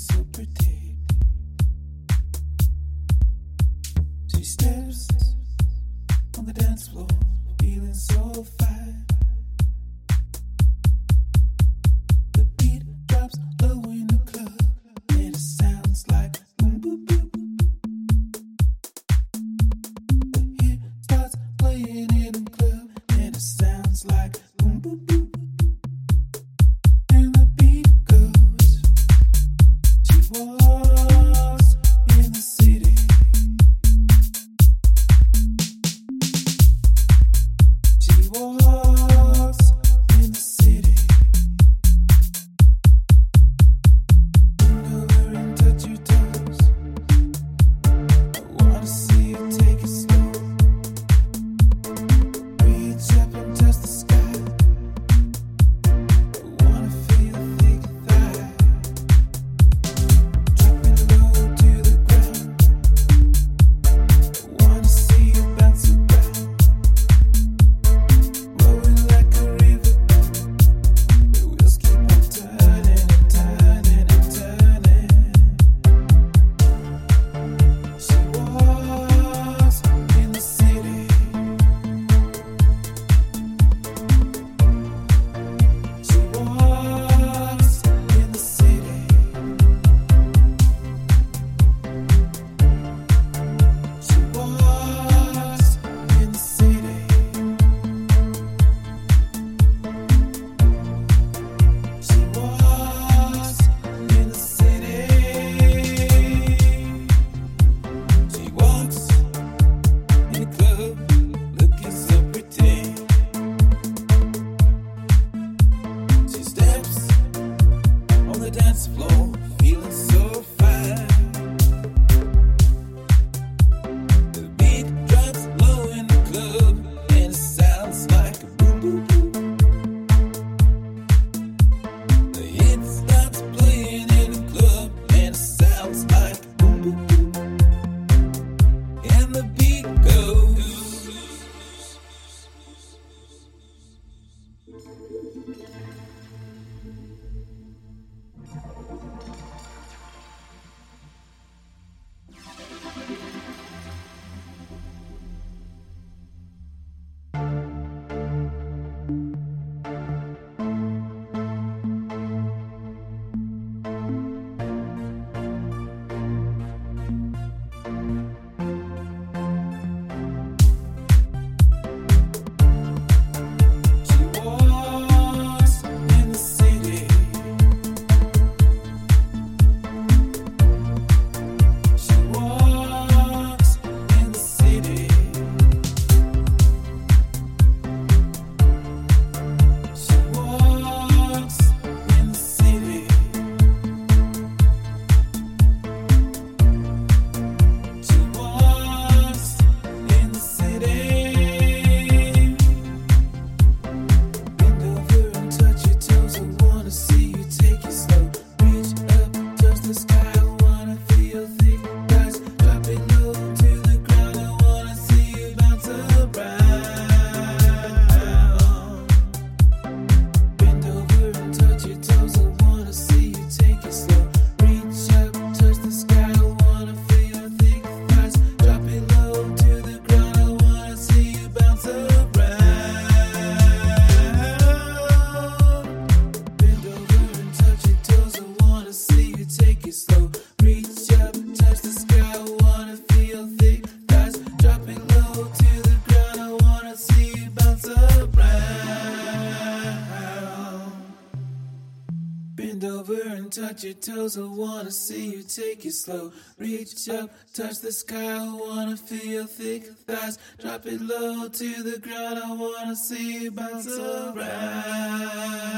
so pretty. dance floor. the sky. Touch your toes. I wanna see you take it slow. Reach up, touch the sky. I wanna feel your thick thighs. Drop it low to the ground. I wanna see you bounce around.